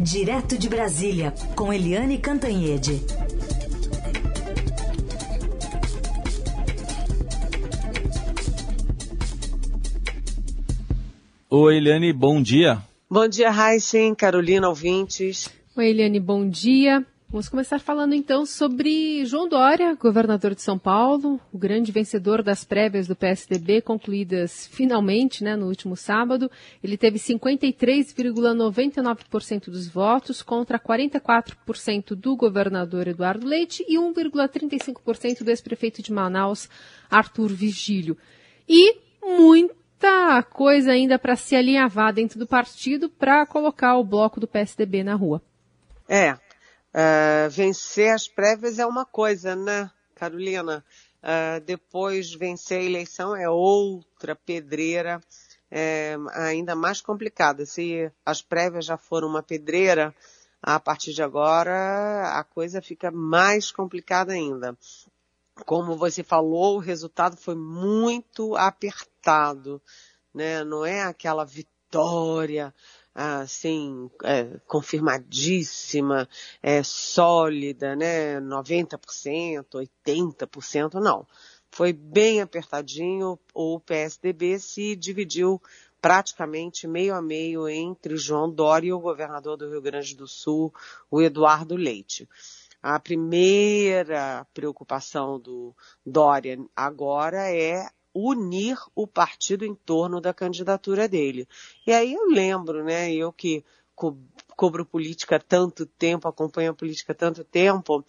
Direto de Brasília, com Eliane Cantanhede. Oi, Eliane, bom dia. Bom dia, Heisen, Carolina, ouvintes. Oi, Eliane, bom dia. Vamos começar falando então sobre João Dória, governador de São Paulo, o grande vencedor das prévias do PSDB, concluídas finalmente né, no último sábado. Ele teve 53,99% dos votos contra 44% do governador Eduardo Leite e 1,35% do ex-prefeito de Manaus, Arthur Vigílio. E muita coisa ainda para se alinhavar dentro do partido para colocar o bloco do PSDB na rua. É, Uh, vencer as prévias é uma coisa, né, Carolina? Uh, depois vencer a eleição é outra pedreira, é, ainda mais complicada. Se as prévias já foram uma pedreira, a partir de agora a coisa fica mais complicada ainda. Como você falou, o resultado foi muito apertado, né? Não é aquela vitória assim, é, confirmadíssima, é, sólida, né? 90%, 80%, não. Foi bem apertadinho, o PSDB se dividiu praticamente meio a meio entre João Dória e o governador do Rio Grande do Sul, o Eduardo Leite. A primeira preocupação do Dória agora é unir o partido em torno da candidatura dele. E aí eu lembro, né, eu que co cobro política tanto tempo, acompanho a política tanto tempo,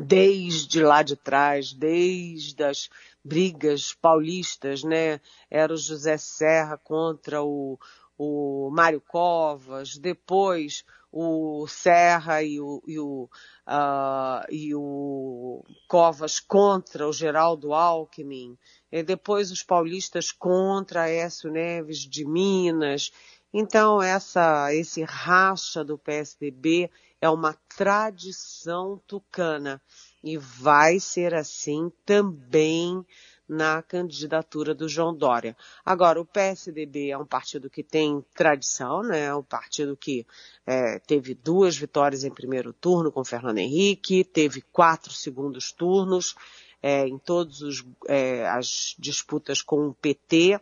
desde lá de trás, desde as brigas paulistas, né, era o José Serra contra o, o Mário Covas, depois o Serra e o, e o, uh, e o Covas contra o Geraldo Alckmin, e depois os paulistas contra Écio Neves de Minas. Então essa, esse racha do PSDB é uma tradição tucana e vai ser assim também na candidatura do João Dória. Agora, o PSDB é um partido que tem tradição, né? É um partido que é, teve duas vitórias em primeiro turno com Fernando Henrique, teve quatro segundos turnos é, em todas é, as disputas com o PT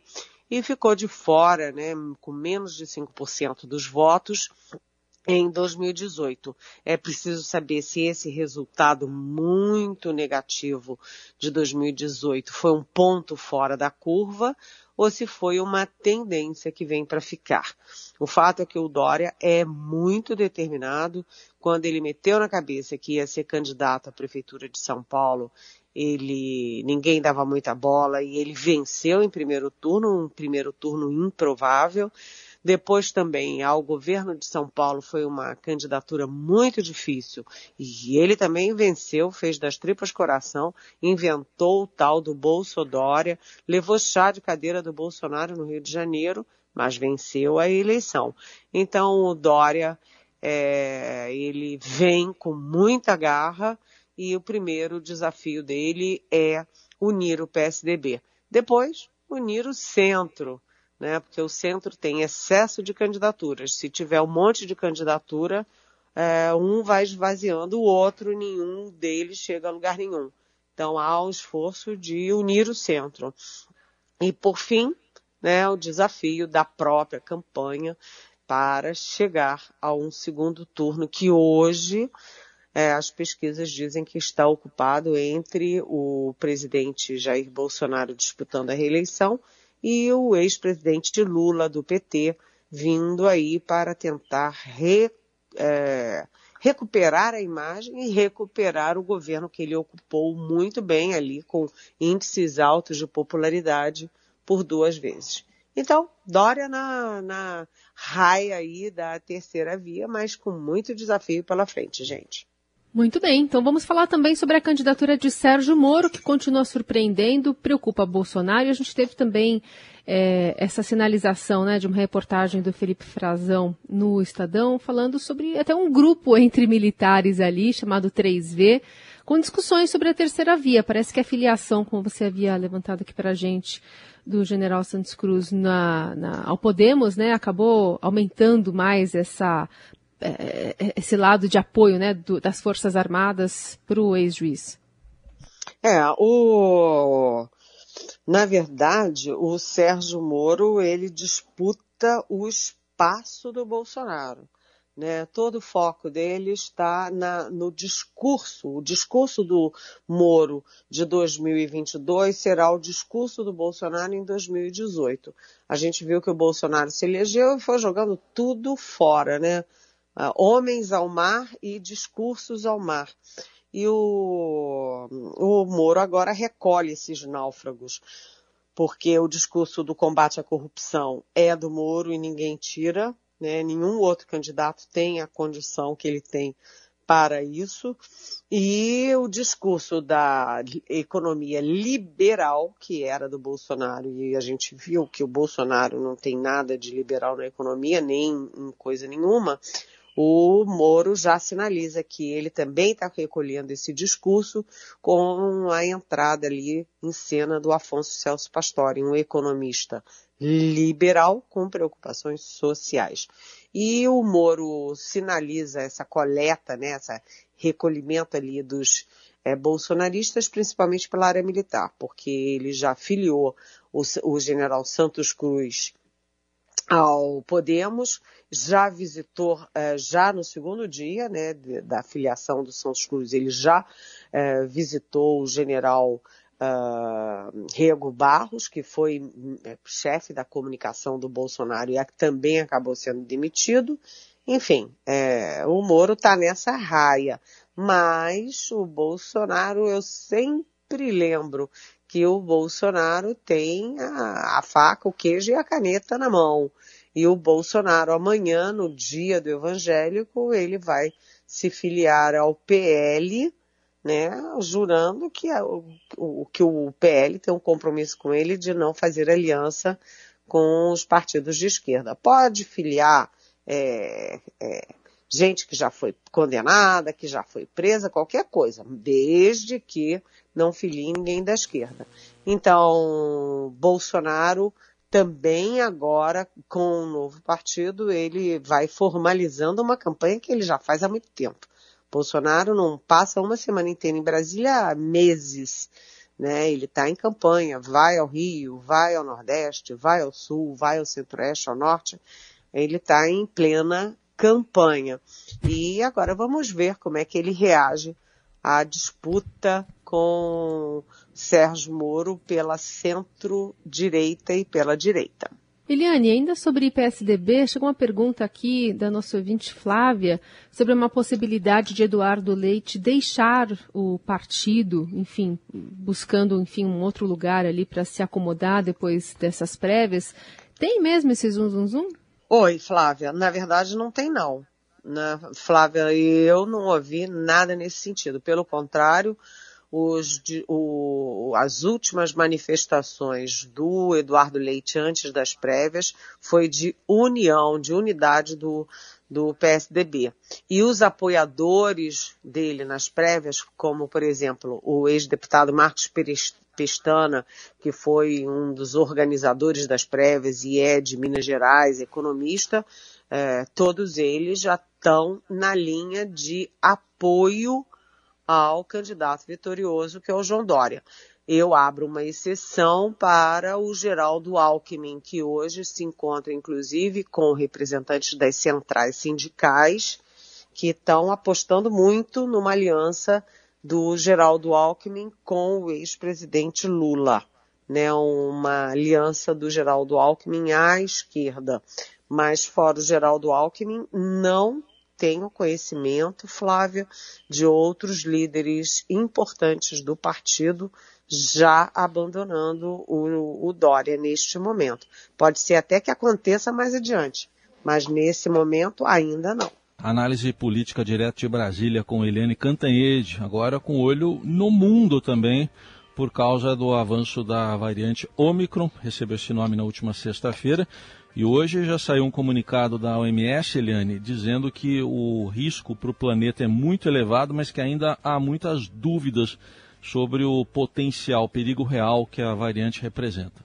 e ficou de fora, né? Com menos de 5% dos votos em 2018. É preciso saber se esse resultado muito negativo de 2018 foi um ponto fora da curva ou se foi uma tendência que vem para ficar. O fato é que o Dória é muito determinado. Quando ele meteu na cabeça que ia ser candidato à prefeitura de São Paulo, ele ninguém dava muita bola e ele venceu em primeiro turno, um primeiro turno improvável. Depois também ao governo de São Paulo foi uma candidatura muito difícil e ele também venceu, fez das tripas coração, inventou o tal do Bolsodória, levou chá de cadeira do Bolsonaro no Rio de Janeiro, mas venceu a eleição. Então o Dória, é, ele vem com muita garra e o primeiro desafio dele é unir o PSDB. Depois, unir o centro né? Porque o centro tem excesso de candidaturas. Se tiver um monte de candidatura, é, um vai esvaziando o outro, nenhum deles chega a lugar nenhum. Então há um esforço de unir o centro. E por fim, né, o desafio da própria campanha para chegar a um segundo turno que hoje é, as pesquisas dizem que está ocupado entre o presidente Jair Bolsonaro disputando a reeleição e o ex-presidente Lula do PT vindo aí para tentar re, é, recuperar a imagem e recuperar o governo que ele ocupou muito bem ali, com índices altos de popularidade por duas vezes. Então, Dória na, na raia aí da terceira via, mas com muito desafio pela frente, gente. Muito bem, então vamos falar também sobre a candidatura de Sérgio Moro, que continua surpreendendo, preocupa Bolsonaro. E a gente teve também é, essa sinalização né, de uma reportagem do Felipe Frazão no Estadão, falando sobre até um grupo entre militares ali, chamado 3V, com discussões sobre a terceira via. Parece que a filiação, como você havia levantado aqui para a gente, do general Santos Cruz na, na, ao Podemos, né, acabou aumentando mais essa esse lado de apoio né, do, das Forças Armadas para o ex-juiz? É, o... na verdade, o Sérgio Moro, ele disputa o espaço do Bolsonaro. Né? Todo o foco dele está na, no discurso. O discurso do Moro de 2022 será o discurso do Bolsonaro em 2018. A gente viu que o Bolsonaro se elegeu e foi jogando tudo fora, né? Uh, homens ao mar e discursos ao mar. E o, o Moro agora recolhe esses náufragos, porque o discurso do combate à corrupção é do Moro e ninguém tira, né? Nenhum outro candidato tem a condição que ele tem para isso. E o discurso da economia liberal, que era do Bolsonaro, e a gente viu que o Bolsonaro não tem nada de liberal na economia, nem em coisa nenhuma, o Moro já sinaliza que ele também está recolhendo esse discurso com a entrada ali em cena do Afonso Celso Pastore, um economista liberal com preocupações sociais. E o Moro sinaliza essa coleta, né, esse recolhimento ali dos é, bolsonaristas, principalmente pela área militar, porque ele já filiou o, o general Santos Cruz ao Podemos, já visitou, é, já no segundo dia né, da filiação do Santos Cruz, ele já é, visitou o general uh, Rego Barros, que foi é, chefe da comunicação do Bolsonaro e também acabou sendo demitido. Enfim, é, o Moro está nessa raia. Mas o Bolsonaro, eu sempre lembro que o Bolsonaro tem a, a faca, o queijo e a caneta na mão. E o Bolsonaro, amanhã, no dia do evangélico, ele vai se filiar ao PL, né, jurando que, a, o, que o PL tem um compromisso com ele de não fazer aliança com os partidos de esquerda. Pode filiar é, é, gente que já foi condenada, que já foi presa, qualquer coisa, desde que não filie ninguém da esquerda. Então, Bolsonaro também agora, com o um novo partido, ele vai formalizando uma campanha que ele já faz há muito tempo. Bolsonaro não passa uma semana inteira em Brasília há meses. Né? Ele está em campanha, vai ao Rio, vai ao Nordeste, vai ao Sul, vai ao Centro-Oeste, ao Norte. Ele está em plena campanha. E agora vamos ver como é que ele reage à disputa com Sérgio Moro pela centro-direita e pela direita. Eliane, ainda sobre PSDB, chegou uma pergunta aqui da nossa ouvinte Flávia sobre uma possibilidade de Eduardo Leite deixar o partido, enfim, buscando enfim um outro lugar ali para se acomodar depois dessas prévias. Tem mesmo esse zum zum zum? Oi, Flávia. Na verdade, não tem não. Né? Flávia, eu não ouvi nada nesse sentido. Pelo contrário, os, o, as últimas manifestações do Eduardo Leite antes das prévias foi de união, de unidade do, do PSDB. E os apoiadores dele nas prévias, como por exemplo o ex-deputado Marcos Pestana, que foi um dos organizadores das prévias e é de Minas Gerais, economista, eh, todos eles já estão na linha de apoio ao candidato vitorioso, que é o João Dória. Eu abro uma exceção para o Geraldo Alckmin, que hoje se encontra, inclusive, com representantes das centrais sindicais, que estão apostando muito numa aliança do Geraldo Alckmin com o ex-presidente Lula. Né, uma aliança do Geraldo Alckmin à esquerda. Mas fora o Geraldo Alckmin, não tenho conhecimento, Flávia, de outros líderes importantes do partido já abandonando o, o Dória neste momento. Pode ser até que aconteça mais adiante, mas nesse momento ainda não. Análise política direto de Brasília com Eliane Cantanhede, agora com olho no mundo também, por causa do avanço da variante Omicron, recebeu esse nome na última sexta-feira, e hoje já saiu um comunicado da OMS, Eliane, dizendo que o risco para o planeta é muito elevado, mas que ainda há muitas dúvidas sobre o potencial perigo real que a variante representa.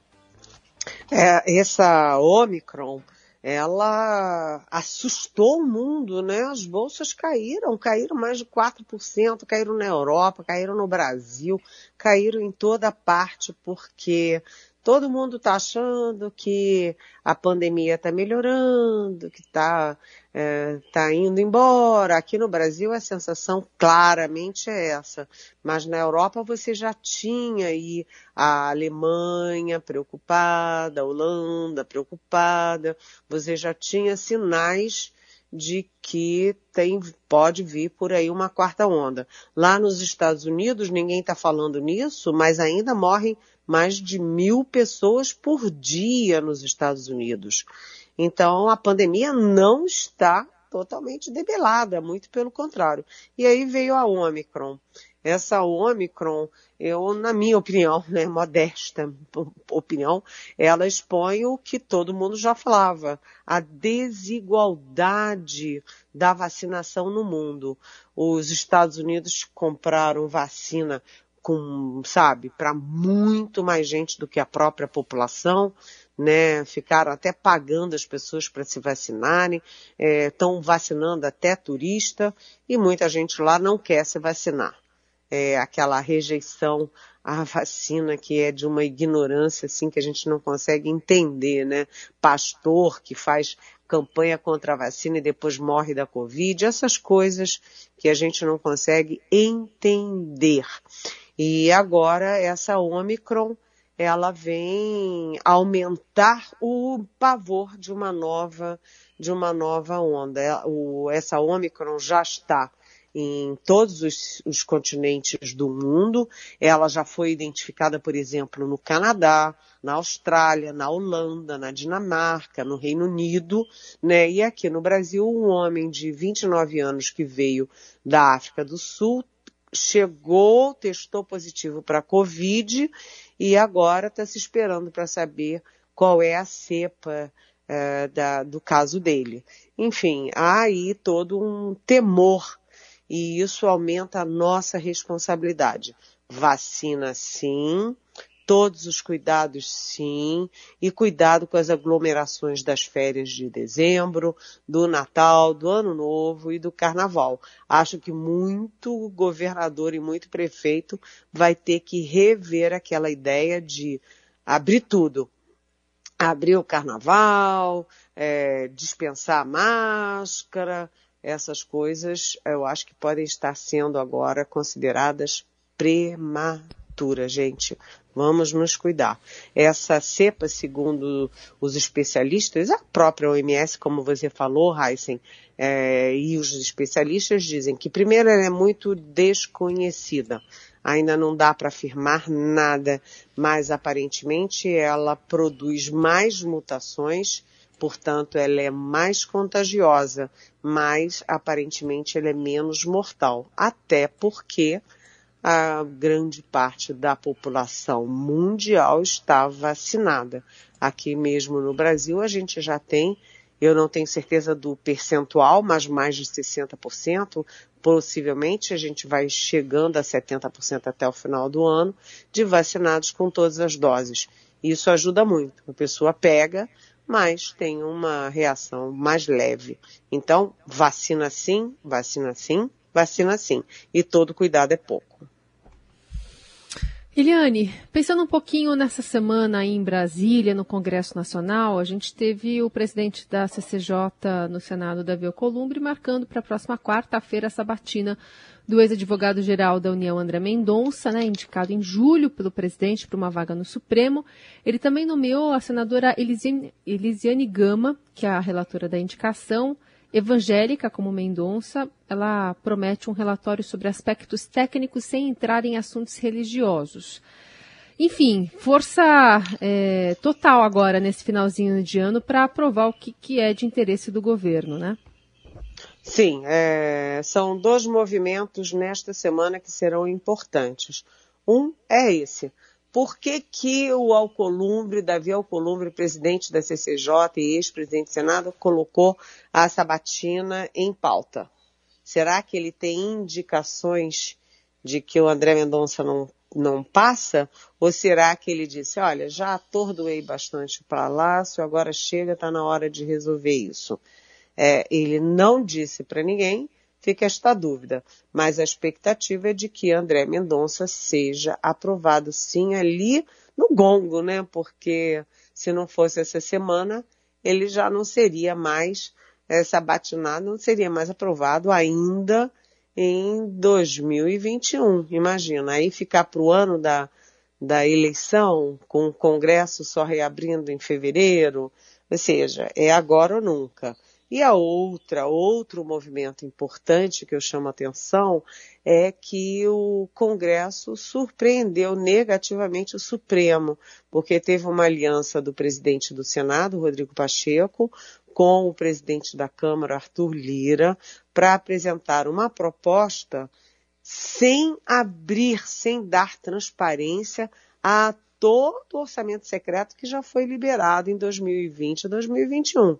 É, essa Omicron, ela assustou o mundo, né? As bolsas caíram, caíram mais de 4%, caíram na Europa, caíram no Brasil, caíram em toda parte, porque todo mundo está achando que a pandemia está melhorando, que está é, tá indo embora. Aqui no Brasil a sensação claramente é essa. Mas na Europa você já tinha aí a Alemanha preocupada, a Holanda preocupada, você já tinha sinais de que tem, pode vir por aí uma quarta onda. Lá nos Estados Unidos ninguém está falando nisso, mas ainda morrem mais de mil pessoas por dia nos Estados Unidos. Então, a pandemia não está totalmente debelada, muito pelo contrário. E aí veio a Omicron. Essa Omicron, eu, na minha opinião, né, modesta opinião, ela expõe o que todo mundo já falava, a desigualdade da vacinação no mundo. Os Estados Unidos compraram vacina com, sabe, para muito mais gente do que a própria população, né? Ficaram até pagando as pessoas para se vacinarem, estão é, vacinando até turista e muita gente lá não quer se vacinar. É, aquela rejeição à vacina que é de uma ignorância assim que a gente não consegue entender, né? Pastor que faz campanha contra a vacina e depois morre da Covid, essas coisas que a gente não consegue entender. E agora essa Omicron, ela vem aumentar o pavor de uma nova, de uma nova onda. É, essa Omicron já está em todos os, os, continentes do mundo. Ela já foi identificada, por exemplo, no Canadá, na Austrália, na Holanda, na Dinamarca, no Reino Unido, né? E aqui no Brasil, um homem de 29 anos que veio da África do Sul chegou, testou positivo para Covid e agora está se esperando para saber qual é a cepa é, da, do caso dele. Enfim, há aí todo um temor e isso aumenta a nossa responsabilidade. Vacina sim, todos os cuidados sim, e cuidado com as aglomerações das férias de dezembro, do Natal, do Ano Novo e do Carnaval. Acho que muito governador e muito prefeito vai ter que rever aquela ideia de abrir tudo. Abrir o carnaval, é, dispensar a máscara, essas coisas eu acho que podem estar sendo agora consideradas prematuras, gente. Vamos nos cuidar. Essa cepa, segundo os especialistas, a própria OMS, como você falou, Heisen, é, e os especialistas dizem que, primeiro, ela é muito desconhecida. Ainda não dá para afirmar nada, mas aparentemente ela produz mais mutações, portanto, ela é mais contagiosa, mas aparentemente ela é menos mortal. Até porque a grande parte da população mundial está vacinada. Aqui mesmo no Brasil a gente já tem, eu não tenho certeza do percentual, mas mais de 60%, possivelmente a gente vai chegando a 70% até o final do ano, de vacinados com todas as doses. Isso ajuda muito. A pessoa pega, mas tem uma reação mais leve. Então, vacina sim, vacina sim, vacina sim. E todo cuidado é pouco. Eliane, pensando um pouquinho nessa semana aí em Brasília, no Congresso Nacional, a gente teve o presidente da CCJ no Senado, Davi Alcolumbre, marcando para a próxima quarta-feira a sabatina do ex-advogado-geral da União, André Mendonça, né, indicado em julho pelo presidente para uma vaga no Supremo. Ele também nomeou a senadora Elisiane, Elisiane Gama, que é a relatora da indicação, evangélica como Mendonça, ela promete um relatório sobre aspectos técnicos sem entrar em assuntos religiosos. Enfim, força é, total agora nesse finalzinho de ano para aprovar o que, que, é de interesse do governo, né? Sim, é, são dois movimentos nesta semana que serão importantes. Um é esse, por que, que o Alcolumbre, Davi Alcolumbre, presidente da CCJ e ex-presidente do Senado, colocou a sabatina em pauta? Será que ele tem indicações de que o André Mendonça não, não passa? Ou será que ele disse, olha, já atordoei bastante o palácio, agora chega, está na hora de resolver isso? É, ele não disse para ninguém, fica esta dúvida. Mas a expectativa é de que André Mendonça seja aprovado sim ali no gongo, né? Porque se não fosse essa semana, ele já não seria mais, essa batinada não seria mais aprovado ainda em 2021. Imagina, aí ficar para o ano da, da eleição, com o Congresso só reabrindo em fevereiro, ou seja, é agora ou nunca. E a outra, outro movimento importante que eu chamo a atenção é que o Congresso surpreendeu negativamente o Supremo, porque teve uma aliança do presidente do Senado, Rodrigo Pacheco, com o presidente da Câmara, Arthur Lira, para apresentar uma proposta sem abrir, sem dar transparência a todo o orçamento secreto que já foi liberado em 2020 e 2021.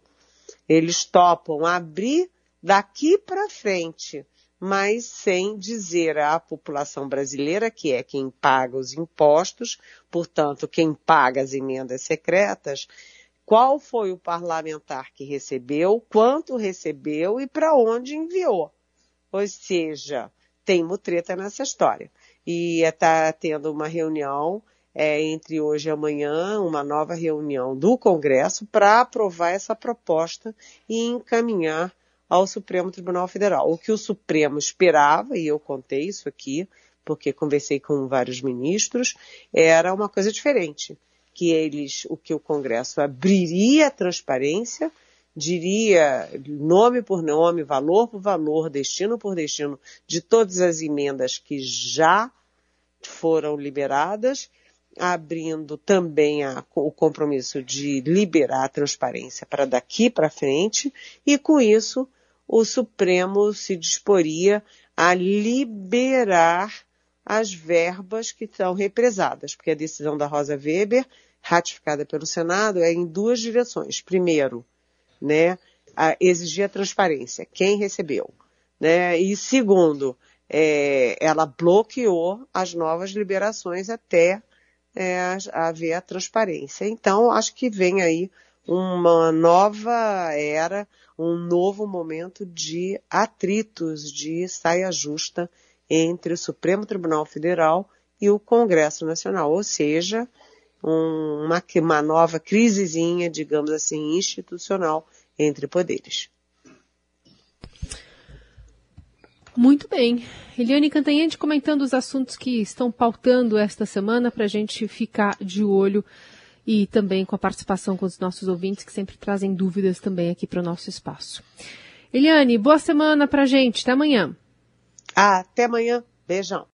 Eles topam abrir daqui para frente, mas sem dizer à população brasileira, que é quem paga os impostos, portanto, quem paga as emendas secretas, qual foi o parlamentar que recebeu, quanto recebeu e para onde enviou. Ou seja, tem mutreta nessa história. E está tendo uma reunião é, entre hoje e amanhã, uma nova reunião do Congresso para aprovar essa proposta e encaminhar ao Supremo Tribunal Federal. O que o Supremo esperava, e eu contei isso aqui, porque conversei com vários ministros, era uma coisa diferente que eles, o que o Congresso abriria a transparência, diria nome por nome, valor por valor, destino por destino de todas as emendas que já foram liberadas, abrindo também a, o compromisso de liberar a transparência para daqui para frente, e com isso o Supremo se disporia a liberar as verbas que estão represadas, porque a decisão da Rosa Weber ratificada pelo Senado é em duas direções. Primeiro, né, a exigir a transparência, quem recebeu. Né? E segundo, é, ela bloqueou as novas liberações até é, haver a transparência. Então, acho que vem aí uma nova era, um novo momento de atritos, de saia justa entre o Supremo Tribunal Federal e o Congresso Nacional, ou seja, um, uma, uma nova crisezinha, digamos assim, institucional entre poderes. Muito bem. Eliane Cantanhede comentando os assuntos que estão pautando esta semana para a gente ficar de olho e também com a participação com os nossos ouvintes que sempre trazem dúvidas também aqui para o nosso espaço. Eliane, boa semana para a gente. Até amanhã. Até amanhã. Beijão.